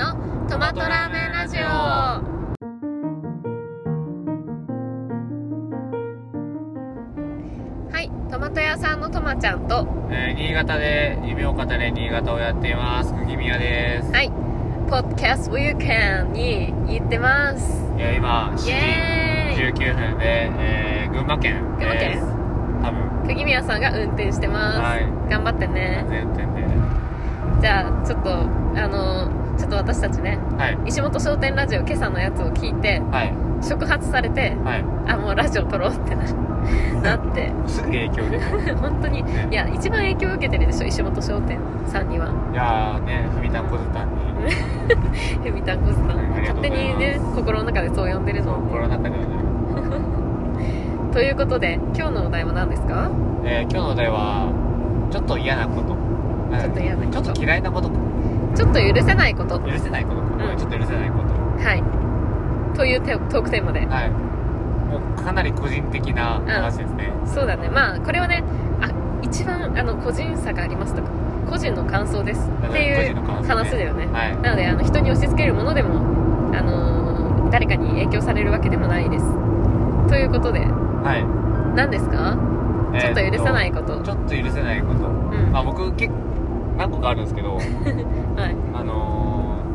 のトマトラーメンラジオ。はいトマト屋さんのトマちゃんと。えー新潟で夢を語れ新潟をやっています。釘宮です、はいポッドキャスト Weekend に行ってます。えー今7時イエーイ。19分で、えー群馬県群馬県。です多分釘宮さんが運転してます、はい。頑張ってね。全店で。じゃあちょっとあのちょっと私たちねはい。石本商店ラジオ今朝のやつを聞いてはい。触発されてはい。あもうラジオ撮ろうってな なって。すぐ影響で。本当に。ね。いや一番影響を受けてるでしょ石本商店さんには。いやーねふみたんこずたんに。ヘミタンコスさん。はいありがと勝手にね心の中でそう呼んでるのコロナ禍ではね、ということで今日のお題は何ですか？えー今日のお題はちょっと嫌なこと。ちょっと嫌なこと。ちょっと嫌いなことちょっと許せないこと。許せないこと、んちょっと許せないこと。はい。というテトークテーマで。はい。もうかなり個人的な話ですね、そうだね。まあこれはねあ一番あの個人差がありますとか個人の感想です。っていう話だよね。はい。なのであの人に押し付けるものでも、あのー誰かに影響されるわけでもないです。ということで。はい。何ですか？ちょっと許せないこと。ちょっと許せないこと、うん。まあ僕結構何個かあるんですけど はい。あの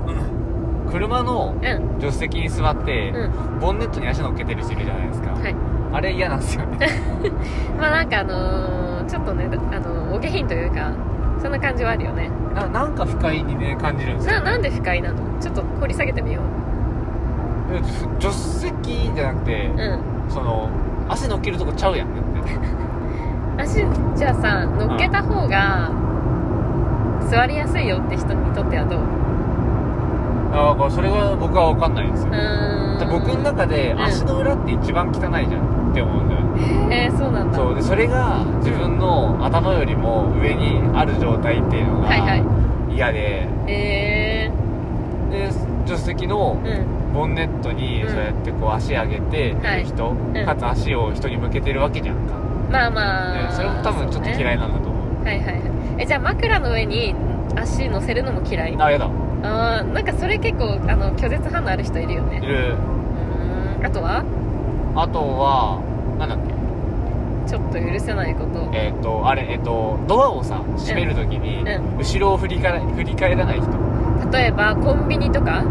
ー車のうん。助手席に座って、うん。ボンネットに足乗っけてる人いるじゃないですか、はい。あれ嫌なんですよね。まあなんかあのーちょっとねあのーお下品というかそんな感じはあるよね。ななんか不快にね感じるんですよ、ね、ななんで不快なの？ちょっと掘り下げてみよいや助手席じゃなくて、ううん。その足乗っけるとこちゃうやんねって足じゃあさ乗っけた方が座りやすいよって人にとってはどう？ああそれは僕は分かんないんですよ。僕の中でん足の裏って一番汚いじゃんって思うんだよね。えー、そうなんだ。そう。でそれが自分の頭よりも上にある状態っていうのがはいはい。嫌で、えで助手席のボンネットにうん。そうやってこう足上げてはい。る人、ん。かつ足を人に向けてるわけじゃんか、まあまあ、でそれも多分ちょっと嫌いななんだはいはいはい。えじゃあ枕の上に足乗せるのも嫌い？あやだ。あーなんかそれ結構あの拒絶反応ある人いるよね。いる。うーん。あとは？あとはなんだっけ？ちょっと許せないこと。えっ、とあれえっ、とドアをさ閉めるときに、う後ろを振り返振り返らない人。例えばコンビニとか？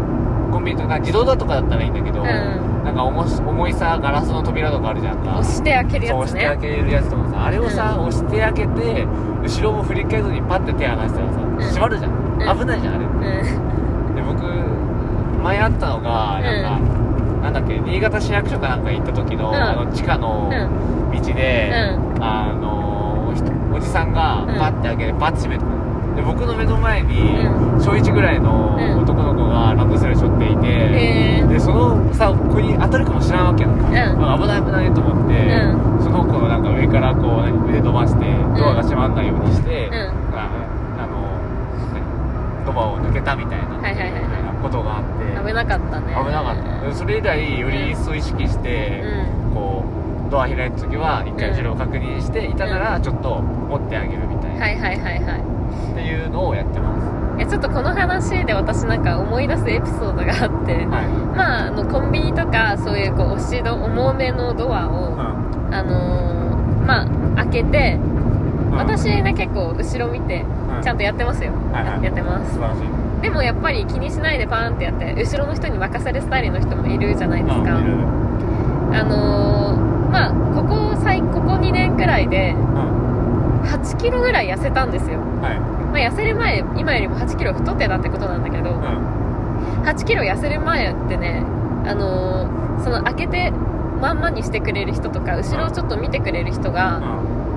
コンビニとか自動ドアとかだったらいいんだけど、んなんか重し重いさガラスの扉とかあるじゃんか。押して開けるそう押してやつね開けれるやつとかさあれをさ、押して開けて後ろも振り返らずにパッて手離したらさ、ん。閉まるじゃん、うん。危ないじゃんあれ。うん。で僕前あったのがなんか、なんだっけ新潟市役所かなんか行った時の,、うん。あの地下のうん。道で、うあのおじさんがうん。パッて開けてパッて閉めてで僕の目の前にう小1ぐらいのうん。男の子がランドセル背負っていて、でそのさ子に当たるかもしれないわけやん。か、んあ危ない危ないと思って、うその子のなんか上からこう何腕伸ばしてドアが閉まんないようにして、うん。ああの何ドアを抜けたみたいな、はいはいはいはい。ことがあって。危なかったね。危なかった。それ以来より一層意識して、うこうドア開いた時は一回後ろを確認していたならちょっと持ってあげるみたいな、はいはいはいはいっていうのをやってます。いやちょっとこの話で私なんか思い出すエピソードがあってはい、まああのコンビニとかそういうこう押し戸重めのドアを、うん。あのーまあ開けて、うん。私ね結構後ろ見てうんちゃんとやってますよ、はいはい。やってます。素晴らしい。でもやっぱり気にしないでパーンってやって後ろの人に任せるスタイルの人もいるじゃないですか、あのーまあここ最ここ2年くらいでうん8キロぐらい痩せたんですよ、はい。まあ、痩せる前今よりも8キロ太ってたってことなんだけど、うん。8キロ痩せる前ってねあのーその開けてまんまにしてくれる人とか後ろをちょっと見てくれる人が、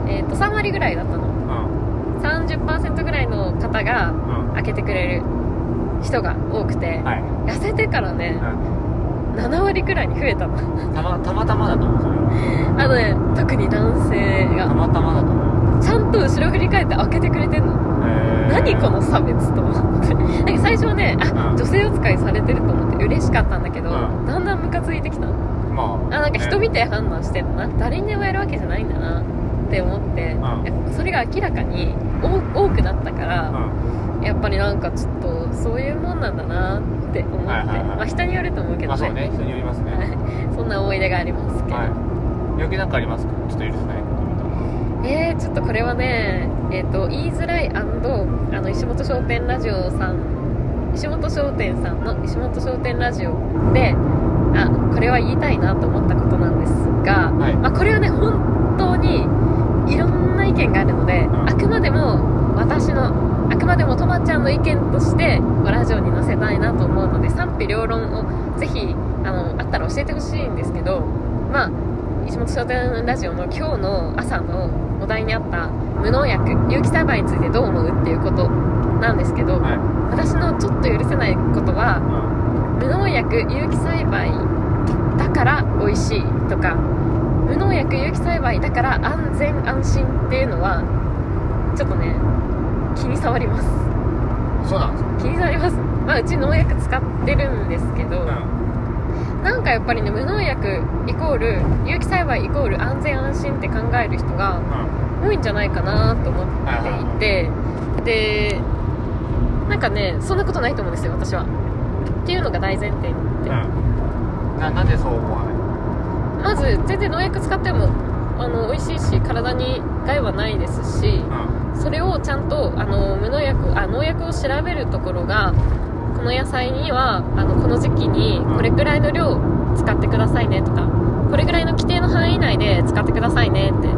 えー、と3割ぐらいだったの。うん。30%ぐらいの方がうん。開けてくれる人が多くて、はい、痩せてからねうん。7割くらいに増えたの。たまたまたまだと思うそれは。あのね特に男性が。たまたまだと思うちゃんと後ろ振り返って開けてくれてんの？へー。何この差別と思って。なんか最初はねあ、うん。女性扱いされてると思って嬉しかったんだけど、うん。だんだんムカついてきたの。まああなんか人見てて判断してんだな。誰にでもやるわけじゃないんだなって思って、ん。いやそれが明らかに多多くなったから、うん。いやっぱりなんかちょっとそういうもんなんだなって思って、はいはいはい。まあ人によると思うけどまあそうね。人によりますね。は いそんな思い出がありますけど、はい。余計なんかありますか？ちょっと許せないえー、ちょっとこれはね、えー、と言いづらいあの石本商店ラジオさん石本商店さんの石本商店ラジオであこれは言いたいなと思ったことなんですが、はい。まあ、これはね本当にいろんな意見があるので、ん。あくまでも私のあくまでもとまちゃんの意見としてラジオに載せたいなと思うので賛否両論をぜひあのあったら教えてほしいんですけどまあ石本商店ラジオの今日の朝のお題にあった無農薬有機栽培についてどう思うっていうことなんですけど、はい。私のちょっと許せないことはうん。無農薬有機栽培だから美味しいとか無農薬有機栽培だから安全安心っていうのはちょっとね気に障ります。そうなんですか？気に障ります。まあうち農薬使ってるんですけど、うんなんかやっぱりね無農薬イコール有機栽培イコール安全安心って考える人が多いんじゃないかなと思っていてでなんかねそんなことないと思うんですよ私は。っていうのが大前提になって、うん。うんななんでそう思わまず全然農薬使ってもあの美味しいし体に害はないですしうん。それをちゃんとあの無農薬あ農薬を調べるところがこの野菜にはあのこの時期にこれくらいの量使ってくださいねとかこれくらいの規定の範囲内で使ってくださいねって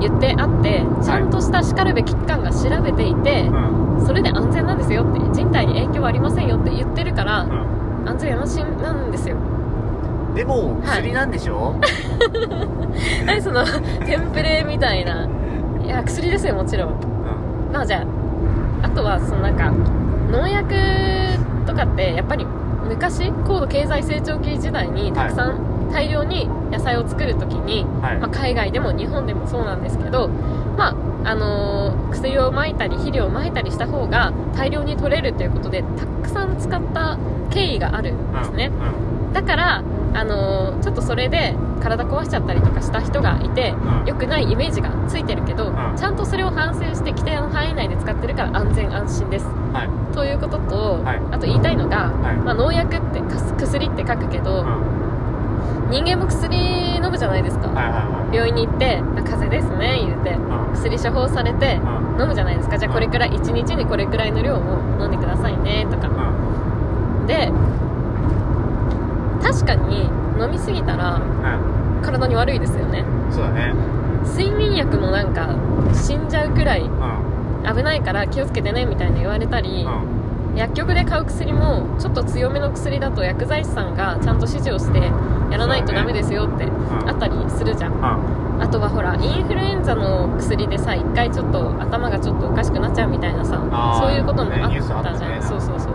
言ってあってちゃんとしたしかるべき機関が調べていてうん。それで安全なんですよって人体に影響はありませんよって言ってるからうん。安全安心なんですよ。でもはい。薬なんでしょ？何そのテンプレみたいな。いや薬ですよもちろん。まあじゃああとはそのなんか農薬とかってやっぱり昔高度経済成長期時代にたくさん大量に野菜を作るときに、はい。まあ、海外でも日本でもそうなんですけど、まああのー薬をまいたり肥料をまいたりした方が大量に取れるということでたくさん使った経緯があるんですね、うんだから、あのーちょっとそれで体壊しちゃったりとかした人がいて、うん。良くないイメージがついてるけど、ん。ちゃんとそれを反省して規定の範囲内で使ってるから安全安心ですはい。ということと、はい。あと言いたいのが、はい。まあ、農薬ってかす薬って書くけど、うん。人間も薬飲むじゃないですか、はいは病院に行ってあ風邪ですね言うてうん。薬処方されてうん。飲むじゃないですか。じゃあこれくらい1日にこれくらいの量を飲んでくださいねとか。うん。で確かに飲みすぎたらうん体に悪いですよね。そうだね。睡眠薬もなんか死んじゃうくらいうん危ないから気をつけてねみたいに言われたり、うん。薬局で買う薬もちょっと強めの薬だと薬剤師さんがちゃんと指示をしてやらないとダメですよってん。あったりするじゃん。うん。あとはほらインフルエンザの薬でさ一回ちょっと頭がちょっとおかしくなっちゃうみたいなさそういうこともあったじゃん、ねそうそうそう。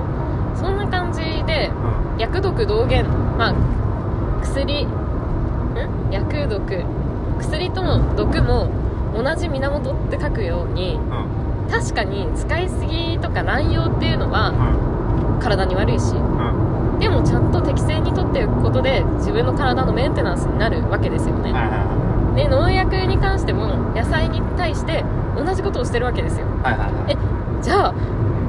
そんな感じでうん。薬毒同源まあ薬ん？薬毒。薬とも毒も同じ源って書くようにうん確かに使いすぎとか乱用っていうのはうん。体に悪いしうん。でもちゃんと適正にとっておくことで自分の体のメンテナンスになるわけですよね。はいはいで農薬に関しても野菜に対して同じことをしてるわけですよ。はいはいはい。はいじゃあ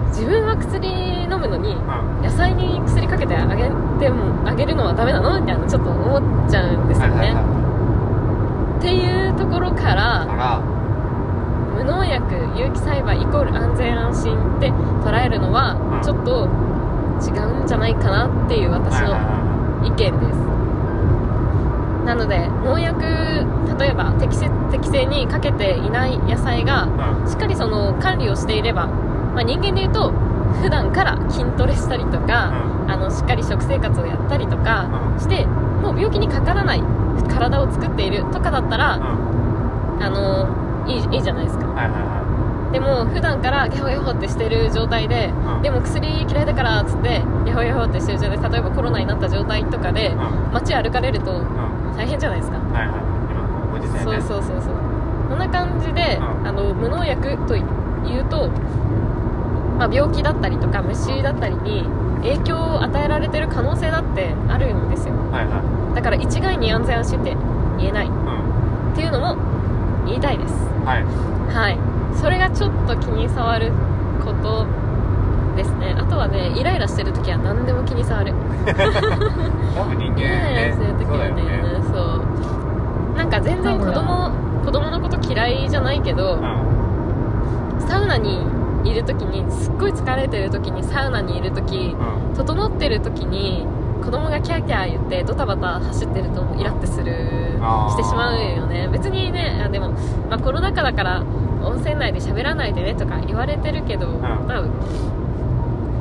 自分は薬飲むのにうん。野菜に薬かけてあげてもあげるのはダメなの？みたいなちょっと思っちゃうんですよね、はいはいはい。っていうところからから無農薬有機栽培イコール安全安心って捉えるのはうん。ちょっと違うんじゃないかなっていう私の意見です。なので農薬例えば適切適正にかけていない野菜がしっかりその管理をしていれば、まあ、人間でいうと普段から筋トレしたりとか、あのしっかり食生活をやったりとかうん。してもう病気にかからない体を作っているとかだったら、うん。あのいいいいじゃないですか。はいはいはでも普段からギャホギャホってしてる状態で、うん。でも薬嫌いだからっつってギャホギャホってしてる状態で例えばコロナになった状態とかでいうん。街歩かれるとうん。大変じゃないですか。はいはい。今のご時世ねそうそうそうそう。こんな感じで、うん。あの無農薬というと、まあ、病気だったりとか虫だったりに影響を与えられてる可能性だってあるんですよ。はいはい。だから一概に安全安心って言えない。っうん。ていうのも言いたいですはい。はい。それがちょっと気に障ることですね。あとはねイライラしてる時は何でも気に障る。多分人間イライラねしてる時はねそうなんか全然子供子供のこと嫌いじゃないけど、うん。サウナにいる時にすっごい疲れてる時にサウナにいる時うん。整ってる時に子供がキャーキャー言ってドタバタ走ってるとイラってするしてしまうよね。別にねあでも、まあ、コロナ禍だから温泉内で喋らないでねとか言われてるけど、多分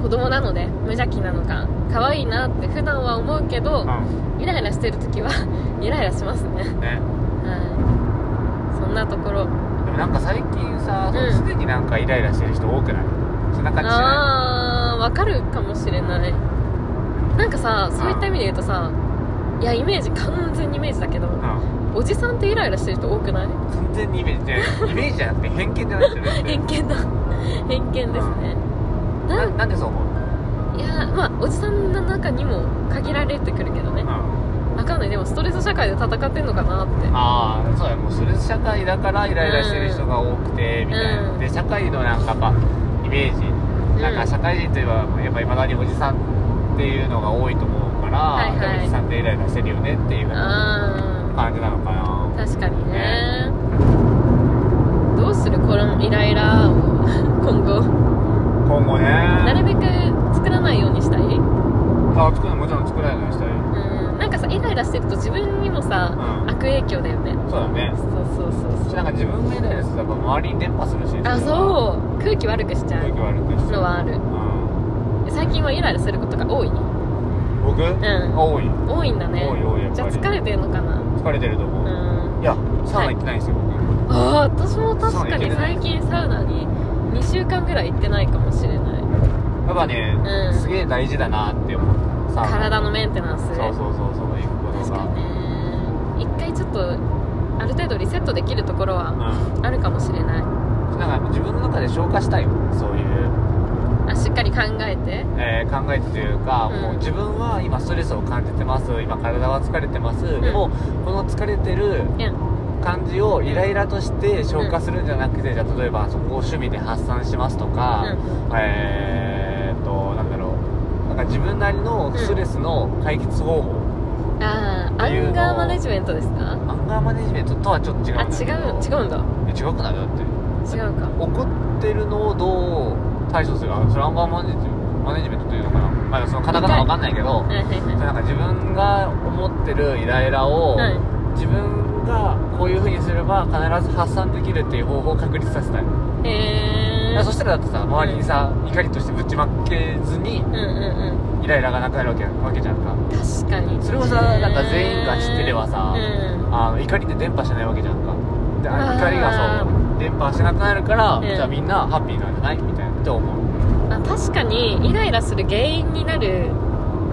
子供なので無邪気なのか可愛いなって普段は思うけど、うイライラしてる時は イライラしますね。んね。はい。そんなところ。でもなんか最近さ、うん。常になんかイライラしてる人多くない？そんな感じしなああわかるかもしれないなんかさそういった意味で言うとさいやイメージ完全にイメージだけどおじさんってイライラしてる人多くない？完全にイメージじゃない。イメージじゃなくて偏見じゃないですよね偏見だ。偏見ですね。なななんでそう思う？いやまあおじさんの中にも限られてくるけどね。うん。わかんない。でもストレス社会で戦ってんのかなって。ああそうや。もうストレス社会だからイライラしてる人が多くて、みたいな、うん。で社会のなんかやっぱイメージ、なんか社会人といえばやっぱいまだにおじさんっていうのが多いと思うから、はいはい。おじさんってイライラしてるよねっていうあ感じなのかな。あ確かにね。どうするこのイライラを今後？今後ね。なるべく作らないようにしたい？あ作るもちろん作らないようにしたい。うん。なんかさイライラしてると自分にもさ、うん。悪影響だよね。そうだね。そうそうそうそう。なんか自分がイライラするとやっぱ周りに伝播するし。あうそう。空気悪くしちゃ空気う悪くしてのはある。うん最近はイライラすることが多い僕、ん。多い。多いんだね。多い多いやっぱり。じゃあ疲れてるのかな？疲れてると思う、うん。いやサウナ行ってないんですよ、僕。ああ私も確かに最近サウナに2週間ぐらい行ってないかもしれない。やっぱね、うん。すげえ大事だなって思う。体のメンテナンス。そうそうそうそう行くことが。確かにね。一回ちょっとある程度リセットできるところはうん。あるかもしれない。なんか自分の中で消化したいそういう、あしっかり考えて。えー考えてというか、うん。もう自分は今ストレスを感じてます。今体は疲れてます、でもこの疲れてるうん。感じをイライラとして消化するんじゃなくて、じゃあ例えばそこを趣味で発散しますとか、えーっとなんだろう。なんか自分なりのストレスの解決方法、ああアンガーマネジメントですか？アンガーマネジメントとはちょっと違う。んあ違う。違うんだ。え違くない？だって。違うか。怒ってるのをどう対処するかそれアンガーマネジマネジメントというのかな、まあ、そのカタカナわかんないけど、はいはいなんか自分が思ってるイライラを、はい。自分がこういう風にすれば必ず発散できるっていう方法を確立させたい、はいへえそしたらだってさ周りにさ、怒りとしてぶちまけずにうんうんうんイライラがなくなるわけわけじゃんか。確かに。それをさなんか全員が知ってればさうん。あの怒りって伝播しないわけじゃんか。で怒りがそう伝播しなくなるから、うん。じゃあみんなハッピーなんじゃない？みたいなって思う。まあ、確かにイライラする原因になる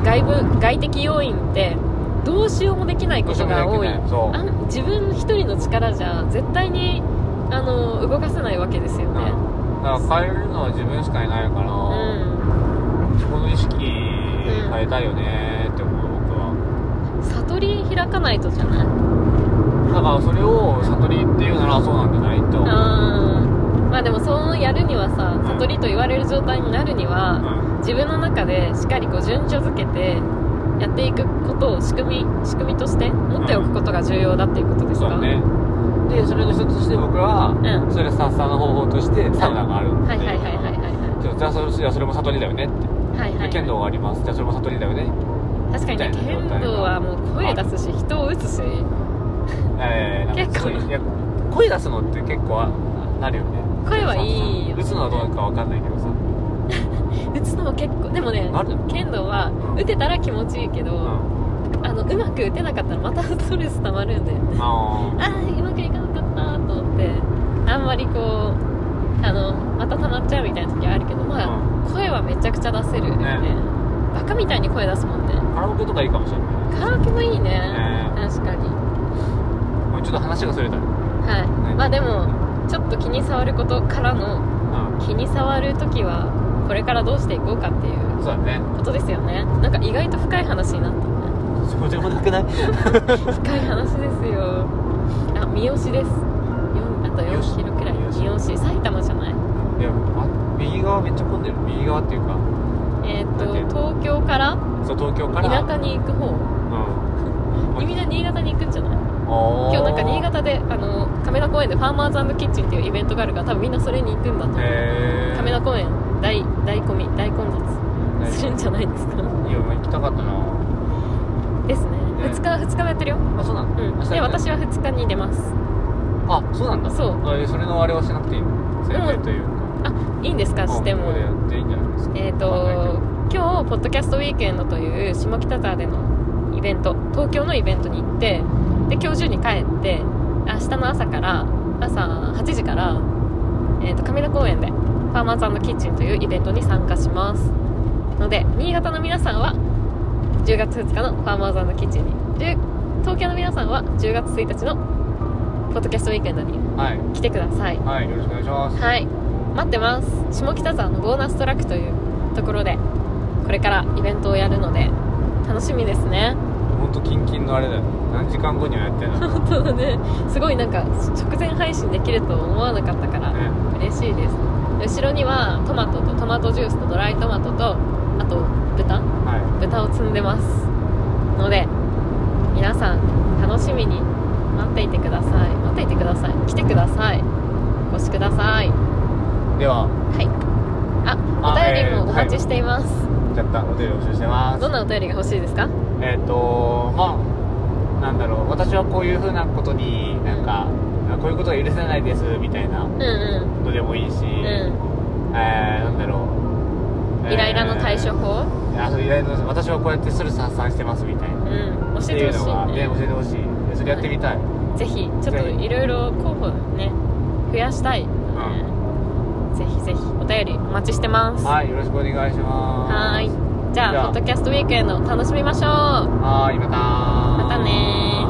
外部外的要因ってどうしようもできないことが多い。あん自分一人の力じゃ絶対にあの動かせないわけですよね。だから変えるのは自分しかいないから、うん、そこの意識変えたいよねって思う僕は。悟り開かないとじゃない？だからそれを悟りっていうならそうなんじゃない？と思うまあでもそうやるにはさん。悟りと言われる状態になるには、うん。自分の中でしっかりこう順序づけてやっていくことを仕組み仕組みとして持っておくことが重要だっていうことですか、そうだね。でそれの一つとして僕は、うん。それ発散の方法としてサウナがあるってはいはいはいはいはいじゃあそれじゃあそれも悟りだよねって、はいはい。剣道があります。じゃあそれも悟りだよね。確かにね剣道はもう声出すし。人を打つしえー、結構。いや声出すのって結構あなるよね声はいいよ。打つのはどうかわかんないけどさ。打つのも結構でもね剣道はうん。打てたら気持ちいいけど、うん。あのうまく打てなかったらまたストレス溜まるんだよね。あ あーうまくいかなかったと思ってあんまりこうあのまた溜まっちゃうみたいな時はあるけどまあ、声はめちゃくちゃ出せるよね。ね。バカみたいに声出すもんね。ーカラオケとかいいかもしれないカラオケもいいね。ね。確かに。もうちょっと話がそれた。はい、ねまあでもちょっと気に障ることからのうん。気に障る時はこれからどうしていこうかっていうそうだね。ことですよね。なんか意外と深い話になったね。そうでもなくない？深い話ですよ。あ三好です。あと4キロくらい。三好。埼玉じゃない？いやあ右側めっちゃ混んでる。右側っていうか。えっ、と東京から？そう東京から。田舎に行く方。うん。みんな新潟に行くんじゃない？今今日なんか新潟であの亀田公園でファーマーズキッチンっていうイベントがあるから多分みんなそれに行くんだと思う。亀田公園大大混み大混雑。するんじゃないですかいや行きたかったな。ですね。ね。2日2日もやってるよ。あそうなの、うん。で私は2日に出ます。あそうなんだ。そう。あえそれのあれはしなくていいの？宣伝というか。あいいんですか？しても。ここでやっていいんじゃないですか。えっ、と今日ポッドキャストウィークエンドという下北沢でのイベント東京のイベントに行ってで今日中に帰って明日の朝から朝8時から、えー、と亀田公園でファーマーズキッチンというイベントに参加します。ので新潟の皆さんは10月2日のファーマーズキッチンに。10東京の皆さんは10月1日のポッドキャストウィークエンドにはい。来てください。はいよろしくお願いします。はい。待ってます。下北沢のボーナストラックというところでこれからイベントをやるので楽しみですね本当キンキンのあれだよ。何時間後にはやってんの？ね 本当だね。すごいなんか直前配信できると思わなかったから嬉しいです。後ろにはトマトとトマトジュースとドライトマトとあと豚？は豚を積んでます。ので皆さん楽しみに待っていてください。待っていてください。来てください。お越しください。いでは。はい。ああお便りえーもお待ちしています、じゃった。お手入れ募集してます。どんなお便りが欲しいですか？えっ、とまあなんだろう私はこういうふうなことになんか、こういうことが許せないですみたいなうんうのでもいいし、ん。うえー、なんだろう、んイライラの対処法？えーあそうイライラの私はこうやってストレス発散してますみたいな。うん。教えてほしいね。ね教えてほしい。でそれやってみたい、ぜひちょっといろいろ候補ね増やしたいので、ぜひぜひお便りお待ちしてます。ははいよろしくお願いします。ーいじゃあポッドキャストウィークエンド楽しみましょう。はいまたまたね